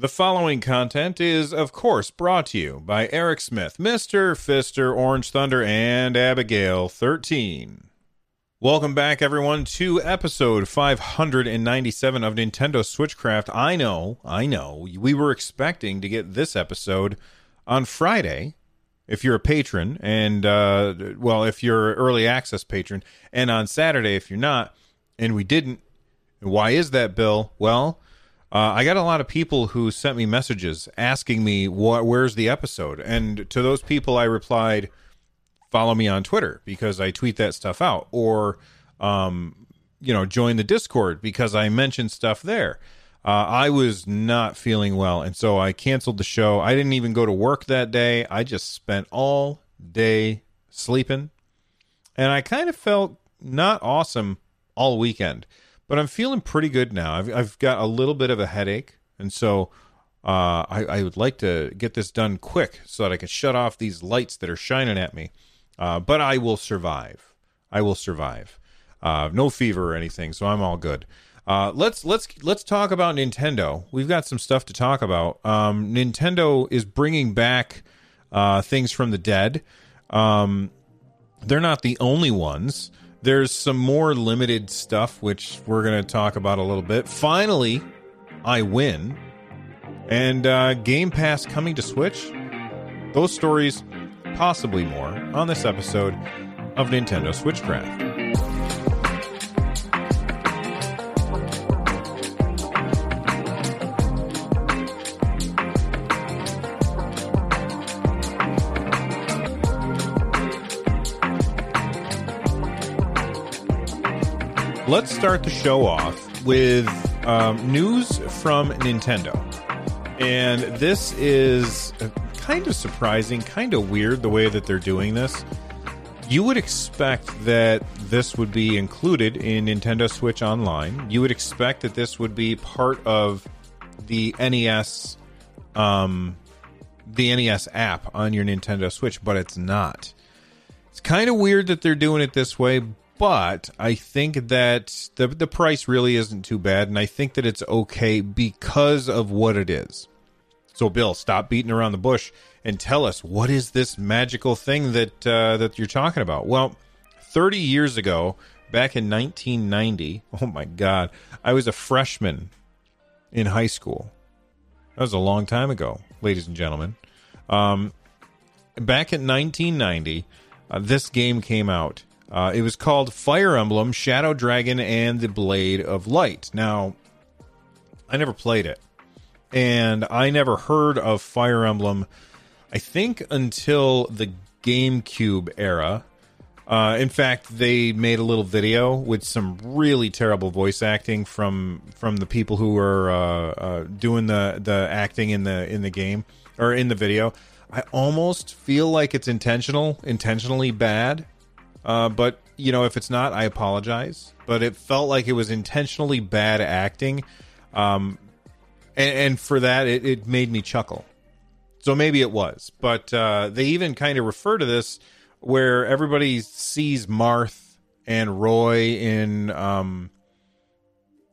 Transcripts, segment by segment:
The following content is, of course, brought to you by Eric Smith, Mr. Fister, Orange Thunder, and Abigail 13. Welcome back, everyone, to episode 597 of Nintendo Switchcraft. I know, I know, we were expecting to get this episode on Friday, if you're a patron, and, uh, well, if you're an early access patron, and on Saturday if you're not, and we didn't. Why is that, Bill? Well, uh, I got a lot of people who sent me messages asking me what, where's the episode, and to those people I replied, follow me on Twitter because I tweet that stuff out, or um, you know, join the Discord because I mention stuff there. Uh, I was not feeling well, and so I canceled the show. I didn't even go to work that day. I just spent all day sleeping, and I kind of felt not awesome all weekend but I'm feeling pretty good now. I've, I've got a little bit of a headache, and so uh, I, I, would like to get this done quick so that I can shut off these lights that are shining at me. Uh, but I will survive. I will survive. Uh, no fever or anything, so I'm all good. Uh, let's let's let's talk about Nintendo. We've got some stuff to talk about. Um, Nintendo is bringing back uh, things from the dead. Um, they're not the only ones. There's some more limited stuff, which we're going to talk about a little bit. Finally, I win. And uh, Game Pass coming to Switch. Those stories, possibly more, on this episode of Nintendo Switchcraft. Let's start the show off with um, news from Nintendo. And this is kind of surprising, kind of weird the way that they're doing this. You would expect that this would be included in Nintendo Switch Online. You would expect that this would be part of the NES um the NES app on your Nintendo Switch, but it's not. It's kind of weird that they're doing it this way, but I think that the the price really isn't too bad, and I think that it's okay because of what it is. So, Bill, stop beating around the bush and tell us what is this magical thing that uh, that you're talking about. Well, 30 years ago, back in 1990, oh my God, I was a freshman in high school. That was a long time ago, ladies and gentlemen. Um, back in 1990, uh, this game came out uh, it was called Fire Emblem Shadow Dragon and the Blade of Light. Now, I never played it, and I never heard of Fire Emblem, I think, until the GameCube era. Uh, in fact, they made a little video with some really terrible voice acting from from the people who were uh, uh, doing the the acting in the in the game or in the video. I almost feel like it's intentional, intentionally bad uh, but you know, if it's not, I apologize. But it felt like it was intentionally bad acting, um, and, and for that, it, it, made me chuckle. So maybe it was, but uh, they even kind of refer to this where everybody sees Marth and Roy in um,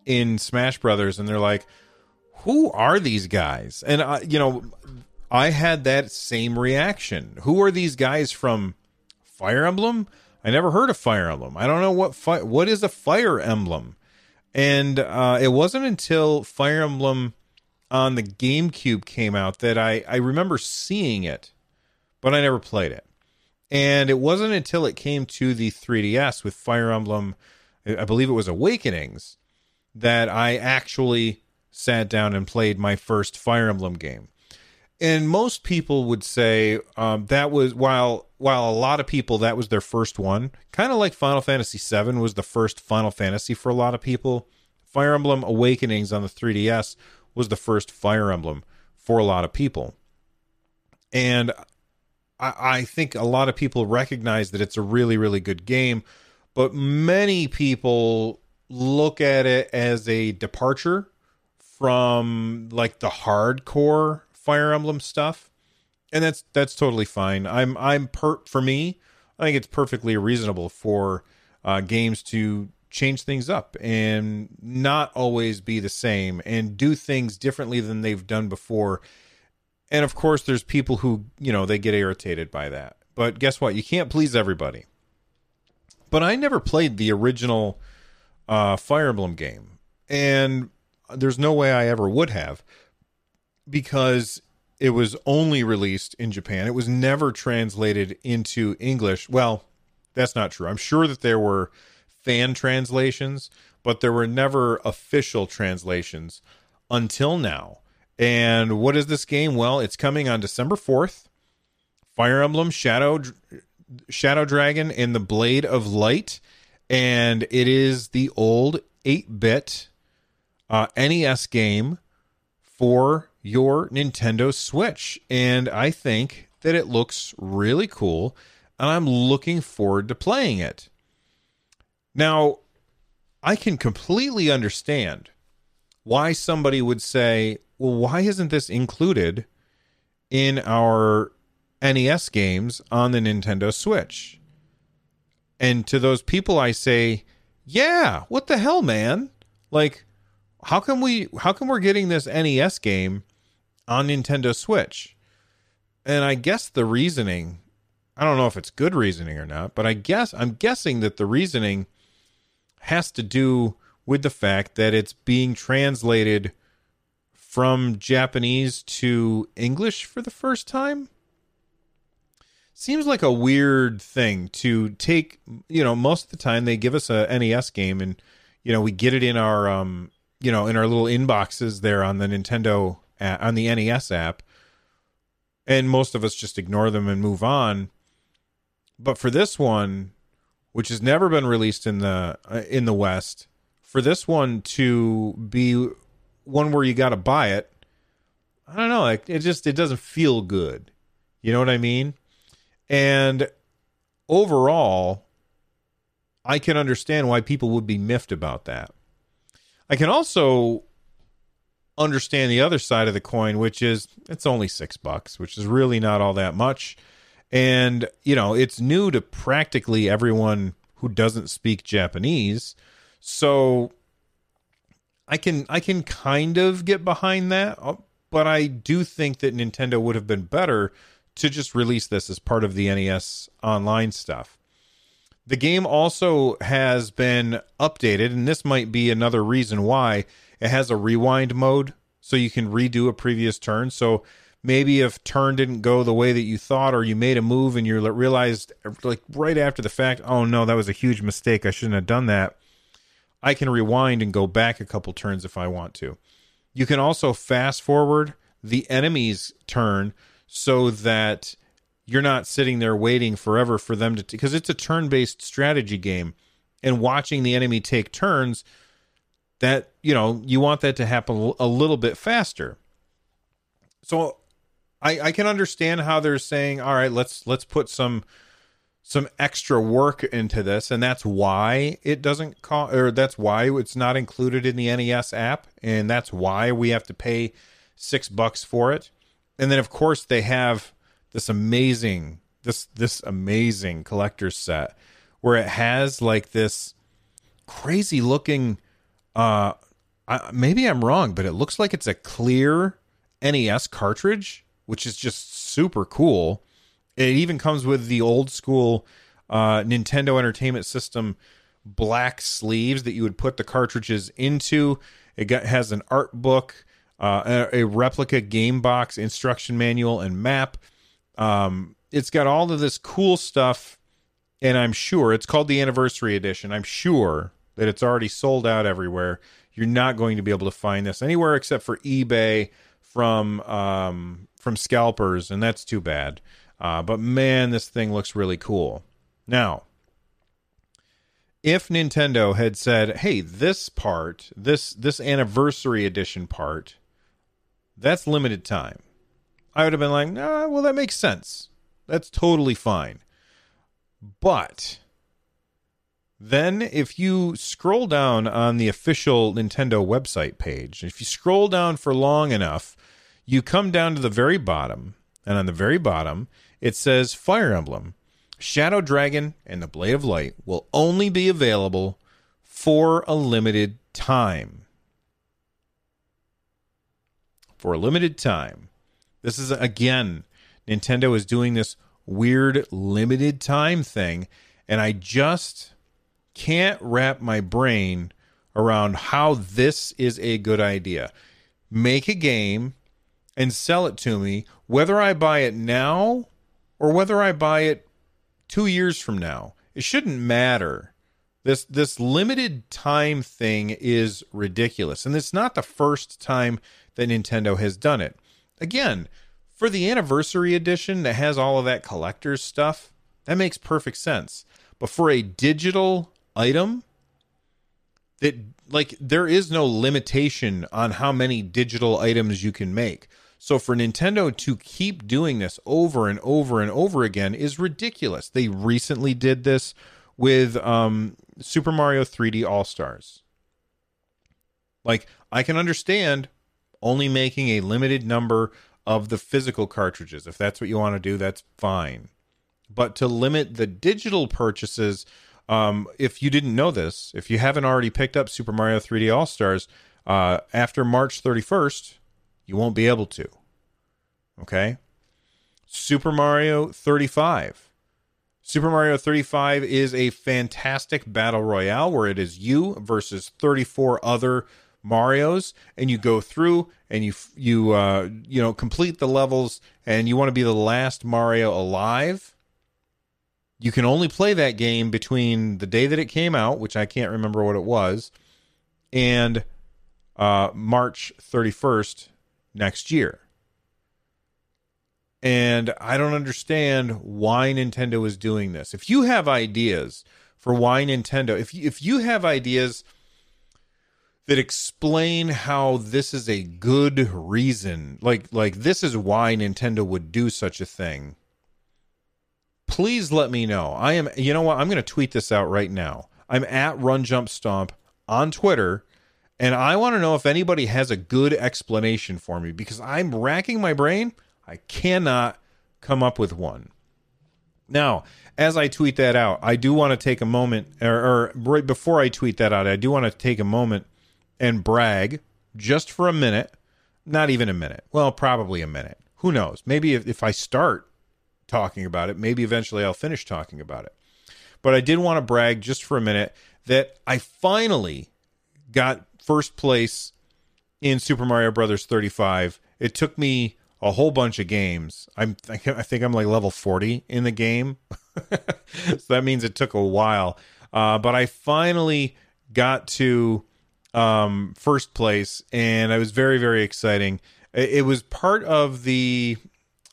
in Smash Brothers, and they're like, "Who are these guys?" And uh, you know, I had that same reaction. Who are these guys from Fire Emblem? I never heard of Fire Emblem. I don't know what fi- what is a Fire Emblem, and uh, it wasn't until Fire Emblem on the GameCube came out that I I remember seeing it, but I never played it. And it wasn't until it came to the 3DS with Fire Emblem, I believe it was Awakenings, that I actually sat down and played my first Fire Emblem game and most people would say um, that was while while a lot of people that was their first one kind of like final fantasy VII was the first final fantasy for a lot of people fire emblem awakenings on the 3ds was the first Fire Emblem for a lot of people. And I, I think a lot of people recognize that it's a really, really good game, but many people look at it as a departure from like the hardcore Fire Emblem stuff. And that's that's totally fine. I'm I'm per for me, I think it's perfectly reasonable for uh, games to change things up and not always be the same and do things differently than they've done before. And of course, there's people who, you know, they get irritated by that. But guess what? You can't please everybody. But I never played the original uh, Fire Emblem game. And there's no way I ever would have because it was only released in Japan. It was never translated into English. Well, that's not true. I'm sure that there were fan translations, but there were never official translations until now. And what is this game? Well, it's coming on December 4th. Fire Emblem Shadow Shadow Dragon and the Blade of Light and it is the old 8-bit uh, NES game for your Nintendo Switch. And I think that it looks really cool, and I'm looking forward to playing it. Now, I can completely understand why somebody would say, well, why isn't this included in our NES games on the Nintendo Switch? And to those people, I say, yeah, what the hell, man? Like, how come we, how come we're getting this NES game on Nintendo Switch? And I guess the reasoning, I don't know if it's good reasoning or not, but I guess, I'm guessing that the reasoning has to do with the fact that it's being translated from Japanese to English for the first time. Seems like a weird thing to take, you know, most of the time they give us a NES game and you know, we get it in our um, you know, in our little inboxes there on the Nintendo on the NES app. And most of us just ignore them and move on. But for this one, which has never been released in the uh, in the West, for this one to be one where you got to buy it, I don't know. Like it just it doesn't feel good. You know what I mean? And overall, I can understand why people would be miffed about that. I can also understand the other side of the coin, which is it's only six bucks, which is really not all that much. And, you know, it's new to practically everyone who doesn't speak Japanese. So I can I can kind of get behind that, uh, but I do think that Nintendo would have been better to just release this as part of the NES online stuff. The game also has been updated, and this might be another reason why it has a rewind mode, so you can redo a previous turn. So maybe if turn didn't go the way that you thought or you made a move and you realized er, like right after the fact oh no that was a huge mistake i shouldn't have done that i can rewind and go back a couple turns if i want to you can also fast forward the enemy's turn so that you're not sitting there waiting forever for them to because it's a turn-based strategy game and watching the enemy take turns that you know you want that to happen a little bit faster so I, I can understand how they're saying, all right, let's let's put some some extra work into this, and that's why it doesn't call or that's why it's not included in the NES app, and that's why we have to pay six bucks for it. And then of course they have this amazing this this amazing collector's set where it has like this crazy looking uh I, maybe I'm wrong, but it looks like it's a clear NES cartridge which is just super cool. It even comes with the old school uh, Nintendo Entertainment System black sleeves that you would put the cartridges into. It got, has an art book, uh, a, a, replica game box, instruction manual, and map. Um, it's got all of this cool stuff, and I'm sure it's called the Anniversary Edition. I'm sure that it's already sold out everywhere. You're not going to be able to find this anywhere except for eBay from um, from scalpers, and that's too bad. Uh, but man, this thing looks really cool. Now, if Nintendo had said, "Hey, this part, this this anniversary edition part, That's limited time. I would have been like, nah, well, that makes sense. That's totally fine. But then, if you scroll down on the official Nintendo website page, if you scroll down for long enough, you come down to the very bottom, and on the very bottom, it says Fire Emblem. Shadow Dragon and the Blade of Light will only be available for a limited time. For a limited time. This is, again, Nintendo is doing this weird limited time thing, and I just can't wrap my brain around how this is a good idea. Make a game and sell it to me, whether I buy it now or whether I buy it two years from now. It shouldn't matter. This this limited time thing is ridiculous, and it's not the first time that Nintendo has done it. Again, for the anniversary edition that has all of that collector's stuff, that makes perfect sense. But for a digital item that like there is no limitation on how many digital items you can make. So for Nintendo to keep doing this over and over and over again is ridiculous. They recently did this with um, Super Mario 3D All Stars. Like I can understand only making a limited number of the physical cartridges. If that's what you want to do, that's fine. But to limit the digital purchases um, if you didn't know this, if you haven't already picked up Super Mario 3D All Stars, uh, after March 31st, you won't be able to. Okay? Super Mario 35. Super Mario 35 is a fantastic battle royale where it is you versus 34 other Mario's, and you go through and you you uh, you know complete the levels, and you want to be the last Mario alive you can only play that game between the day that it came out, which I can't remember what it was, and uh, March 31st next year. And I don't understand why Nintendo is doing this. If you have ideas for why Nintendo, if if you have ideas that explain how this is a good reason, like like this is why Nintendo would do such a thing, please let me know. I am, you know what? I'm going to tweet this out right now. I'm at Run Jump Stomp on Twitter, and I want to know if anybody has a good explanation for me because I'm racking my brain. I cannot come up with one. Now, as I tweet that out, I do want to take a moment, or, or right before I tweet that out, I do want to take a moment and brag just for a minute. Not even a minute. Well, probably a minute. Who knows? Maybe if, if I start talking about it. Maybe eventually I'll finish talking about it. But I did want to brag just for a minute that I finally got first place in Super Mario Brothers 35. It took me a whole bunch of games. I'm I think I'm like level 40 in the game. so that means it took a while. Uh, but I finally got to um, first place and I was very very exciting. It, it was part of the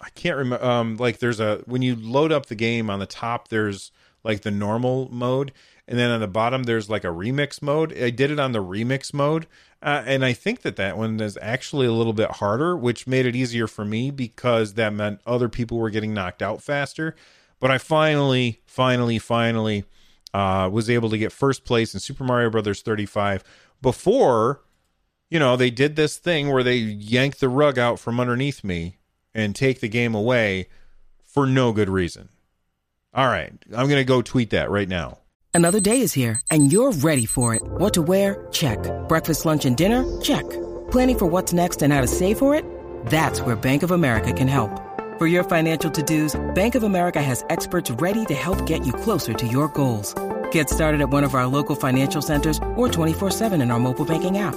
I can't remember. Um, like there's a when you load up the game on the top, there's like the normal mode, and then on the bottom there's like a remix mode. I did it on the remix mode, uh, and I think that that one is actually a little bit harder, which made it easier for me because that meant other people were getting knocked out faster. But I finally, finally, finally uh, was able to get first place in Super Mario Brothers 35 before, you know, they did this thing where they yanked the rug out from underneath me and take the game away for no good reason. All right, I'm going to go tweet that right now. Another day is here, and you're ready for it. What to wear? Check. Breakfast, lunch, and dinner? Check. Planning for what's next and how to save for it? That's where Bank of America can help. For your financial to dos, Bank of America has experts ready to help get you closer to your goals. Get started at one of our local financial centers or 24 7 in our mobile banking app.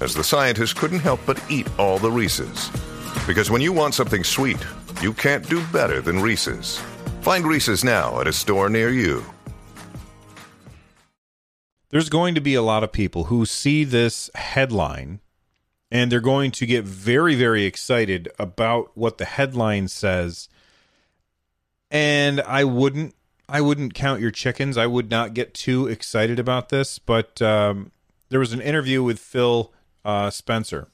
as the scientists couldn't help but eat all the Reese's. Because when you want something sweet, You can't do better than Reese's. Find Reese's now at a store near you. There's going to be a lot of people who see this headline and they're going to get very, very excited about what the headline says. And I wouldn't I wouldn't count your chickens. I would not get too excited about this, but um, there was an interview with Phil uh, Spencer.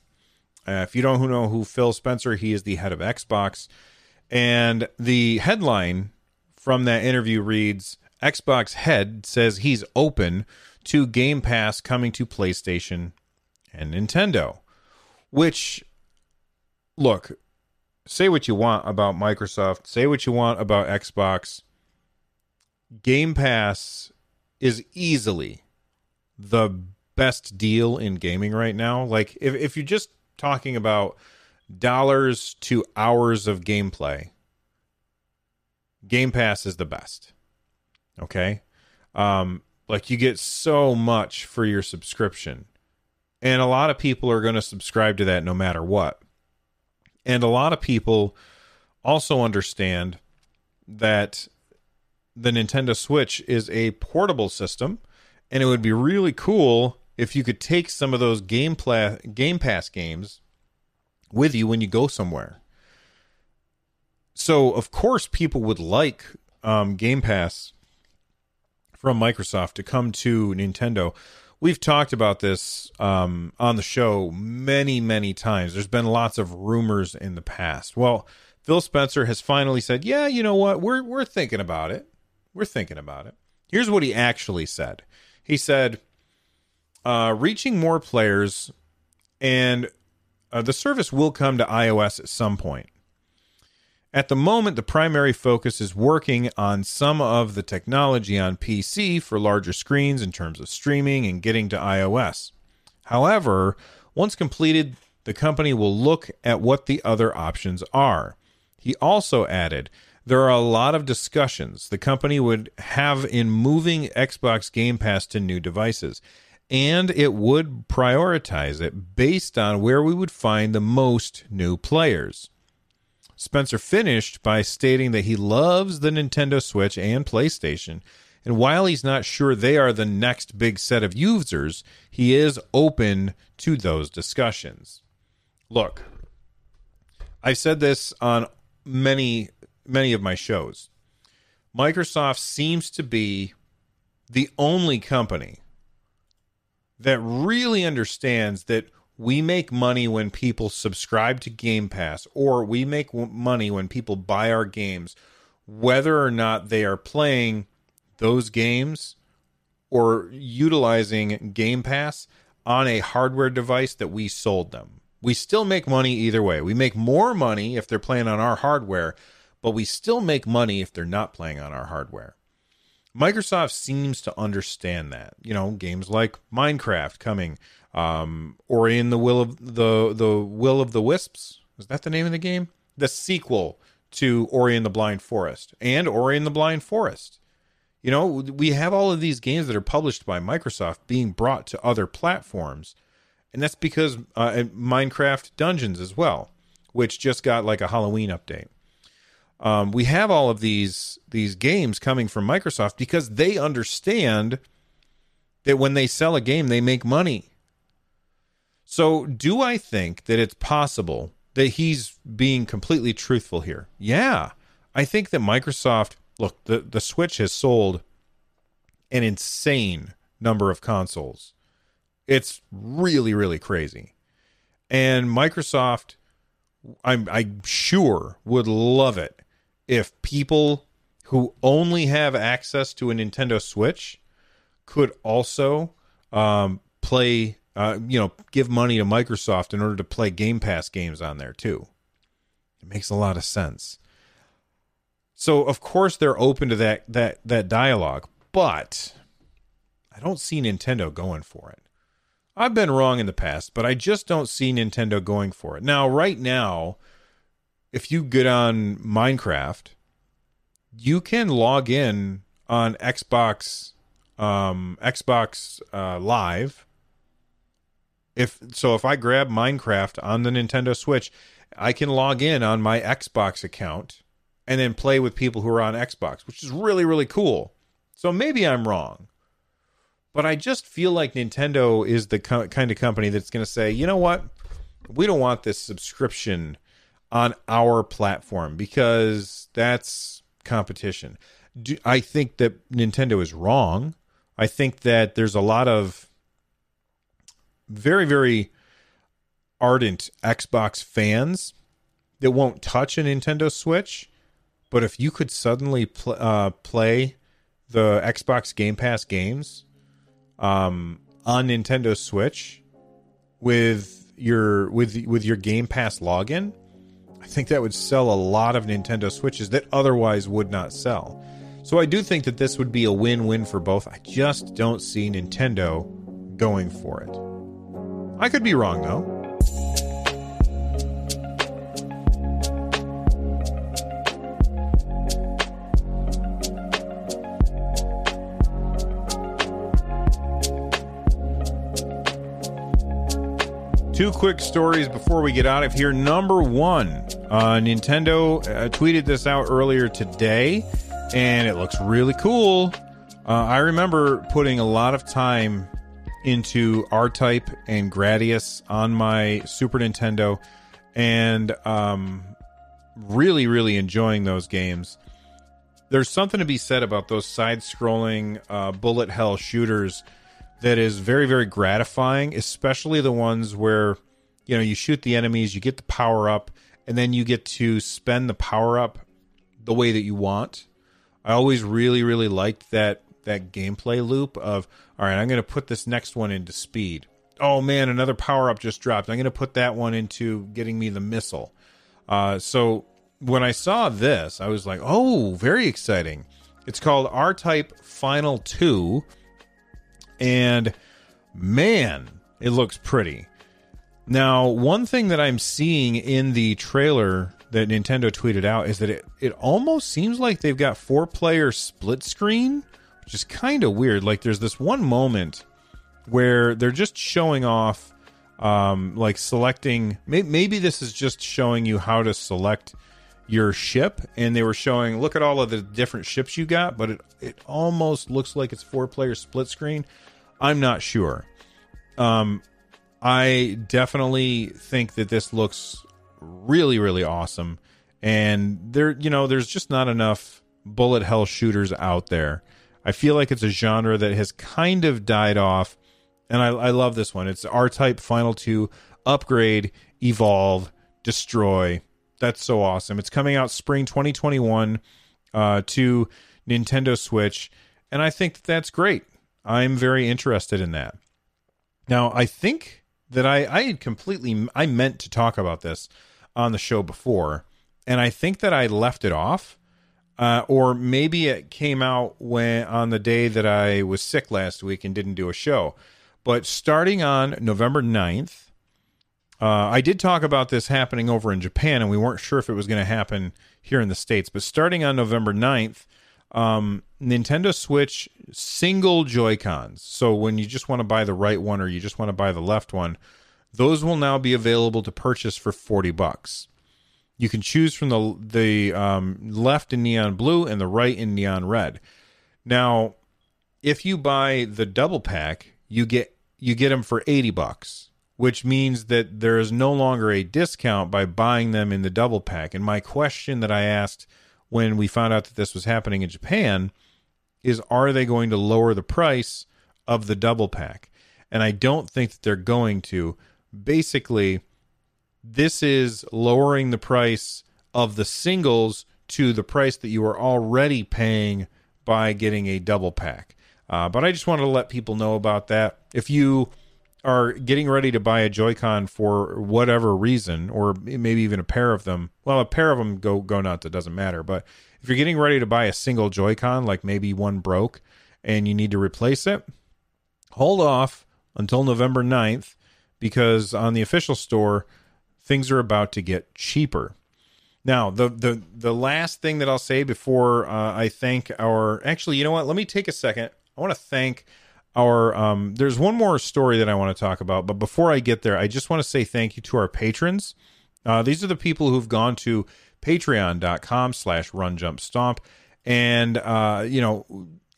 Uh, if you don't know who Phil Spencer, he is the head of Xbox, and the headline from that interview reads: Xbox head says he's open to Game Pass coming to PlayStation and Nintendo. Which, look, say what you want about Microsoft, say what you want about Xbox. Game Pass is easily the best deal in gaming right now. Like if if you're just talking about dollars to hours of gameplay, Game Pass is the best. Okay? Um like you get so much for your subscription. And a lot of people are going to subscribe to that no matter what. And a lot of people also understand that the Nintendo Switch is a portable system, and it would be really cool if you could take some of those game pla- Game Pass games with you when you go somewhere. So, of course, people would like um, Game Pass from Microsoft to come to Nintendo. We've talked about this um, on the show many, many times. There's been lots of rumors in the past. Well, Phil Spencer has finally said, "Yeah, you know what? We're we're thinking about it. We're thinking about it." Here's what he actually said. He said, uh, "Reaching more players, and uh, the service will come to iOS at some point. At the moment, the primary focus is working on some of the technology on PC for larger screens in terms of streaming and getting to iOS. However, once completed, the company will look at what the other options are. He also added, there are a lot of discussions the company would have in moving Xbox Game Pass to new devices, and it would prioritize it based on where we would find the most new players. Spencer finished by stating that he loves the Nintendo Switch and PlayStation, and while he's not sure they are the next big set of users, he is open to those discussions. Look, I've said this on many, many of my shows. Microsoft seems to be the only company that really understands that we make money when people subscribe to Game Pass, or we make w- money when people buy our games, whether or not they are playing those games or utilizing Game Pass on a hardware device that we sold them. We still make money either way. We make more money if they're playing on our hardware, but we still make money if they're not playing on our hardware. Microsoft seems to understand that. You know, games like Minecraft coming, um, Ori and the Will of the the Will of the Wisps. Is that the name of the game? The sequel to Ori and the Blind Forest and Ori and the Blind Forest. You know, we have all of these games that are published by Microsoft being brought to other platforms, and that's because uh, Minecraft Dungeons as well, which just got like a Halloween update. Um, we have all of these these games coming from Microsoft because they understand that when they sell a game, they make money. So, do I think that it's possible that he's being completely truthful here? Yeah, I think that Microsoft look the the Switch has sold an insane number of consoles. It's really really crazy, and Microsoft, I'm I'm sure would love it if people who only have access to a Nintendo Switch could also um, play, uh, you know, give money to Microsoft in order to play Game Pass games on there too. It makes a lot of sense. So of course they're open to that that that dialogue, but I don't see Nintendo going for it. I've been wrong in the past, but I just don't see Nintendo going for it. Now, right now, if you get on Minecraft, you can log in on Xbox um Xbox uh, Live. If so if I grab Minecraft on the Nintendo Switch, I can log in on my Xbox account and then play with people who are on Xbox, which is really, really cool. So maybe I'm wrong. But I just feel like Nintendo is the co- kind of company that's going to say, you know what? We don't want this subscription on our platform because that's competition. Do, I think that Nintendo is wrong. I think that there's a lot of very, very ardent Xbox fans that won't touch a Nintendo Switch. But if you could suddenly pl- uh, play the Xbox Game Pass games um, on Nintendo Switch with your with with your Game Pass login, I think that would sell a lot of Nintendo Switches that otherwise would not sell. So I do think that this would be a win-win for both. I just don't see Nintendo going for it. I could be wrong though. Two quick stories before we get out of here. Number one, uh, Nintendo uh, tweeted this out earlier today, and it looks really cool. Uh, I remember putting a lot of time into R Type and Gradius on my Super Nintendo, and um, really, really enjoying those games. There's something to be said about those side scrolling uh, bullet hell shooters that is very very gratifying especially the ones where you know you shoot the enemies you get the power up and then you get to spend the power up the way that you want. I always really really liked that that gameplay loop of all right i'm going to put this next one into speed. Oh man another power up just dropped. I'm going to put that one into getting me the missile. Uh, so when i saw this i was like oh very exciting. It's called r type final 2 and man, it looks pretty. Now, one thing that I'm seeing in the trailer that Nintendo tweeted out is that it, it almost seems like they've got four player split screen, which is kind of weird. Like, there's this one moment where they're just showing off, um, like selecting. May, maybe this is just showing you how to select your ship, and they were showing, look at all of the different ships you got, but it, it almost looks like it's four player split screen. I'm not sure. Um, I definitely think that this looks really, really awesome. And there, you know, there's just not enough bullet hell shooters out there. I feel like it's a genre that has kind of died off. And I, I love this one. It's R Type Final 2 Upgrade, Evolve, Destroy. That's so awesome. It's coming out spring 2021 uh, to Nintendo Switch. And I think that that's great. I'm very interested in that. Now, I think that I I had completely I meant to talk about this on the show before, and I think that I left it off. Uh, or maybe it came out when on the day that I was sick last week and didn't do a show. But starting on November 9th, uh, I did talk about this happening over in Japan, and we weren't sure if it was going to happen here in the States. But starting on November 9th, um, Nintendo Switch single Joy Cons. So when you just want to buy the right one or you just want to buy the left one, those will now be available to purchase for forty bucks. You can choose from the the um, left in neon blue and the right in neon red. Now, if you buy the double pack, you get you get them for eighty bucks, which means that there is no longer a discount by buying them in the double pack. And my question that I asked when we found out that this was happening in Japan is are they going to lower the price of the double pack? And I don't think that they're going to. Basically, this is lowering the price of the singles to the price that you are already paying by getting a double pack. Uh, but I just wanted to let people know about that. If you are getting ready to buy a Joy-Con for whatever reason, or maybe even a pair of them. Well, a pair of them go go nuts. It doesn't matter. But if you're getting ready to buy a single Joy-Con, like maybe one broke and you need to replace it, hold off until November 9th because on the official store, things are about to get cheaper. Now, the the the last thing that I'll say before uh, I thank our actually, you know what? Let me take a second. I want to thank our um, there's one more story that I want to talk about, but before I get there, I just want to say thank you to our patrons. Uh, these are the people who've gone to patreon.com slash run jump stomp. And, uh, you know,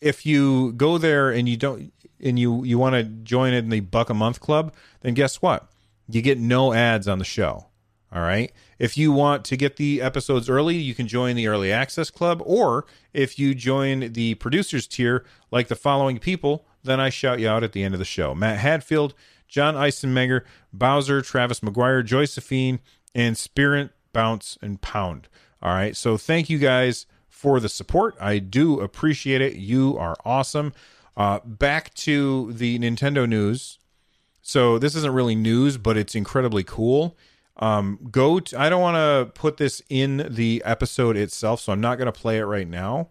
if you go there and you don't, and you, you want to join in the buck a month club, then guess what? You get no ads on the show. All right. If you want to get the episodes early, you can join the early access club. Or if you join the producers tier, like the following people, then I shout you out at the end of the show Matt Hadfield, John Eisenmenger, Bowser, Travis McGuire, Josephine, and Spirit, Bounce, and Pound. All right. So thank you guys for the support. I do appreciate it. You are awesome. Uh, back to the Nintendo news. So this isn't really news, but it's incredibly cool. Um, go. To, I don't want to put this in the episode itself, so I'm not going to play it right now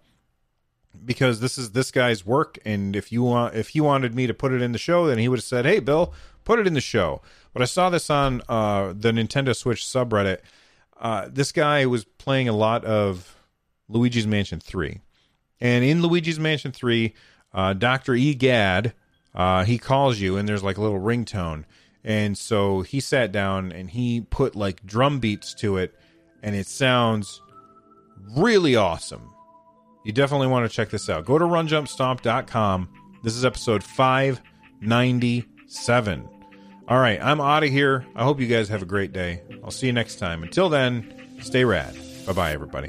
because this is this guy's work. And if you want, if he wanted me to put it in the show, then he would have said, "Hey, Bill, put it in the show." But I saw this on uh, the Nintendo Switch subreddit. Uh, this guy was playing a lot of Luigi's Mansion Three, and in Luigi's Mansion Three, uh, Doctor Egad, uh, he calls you, and there's like a little ringtone and so he sat down and he put like drum beats to it, and it sounds really awesome. You definitely want to check this out. Go to runjumpstomp.com. This is episode 597. All right, I'm out of here. I hope you guys have a great day. I'll see you next time. Until then, stay rad. Bye bye, everybody.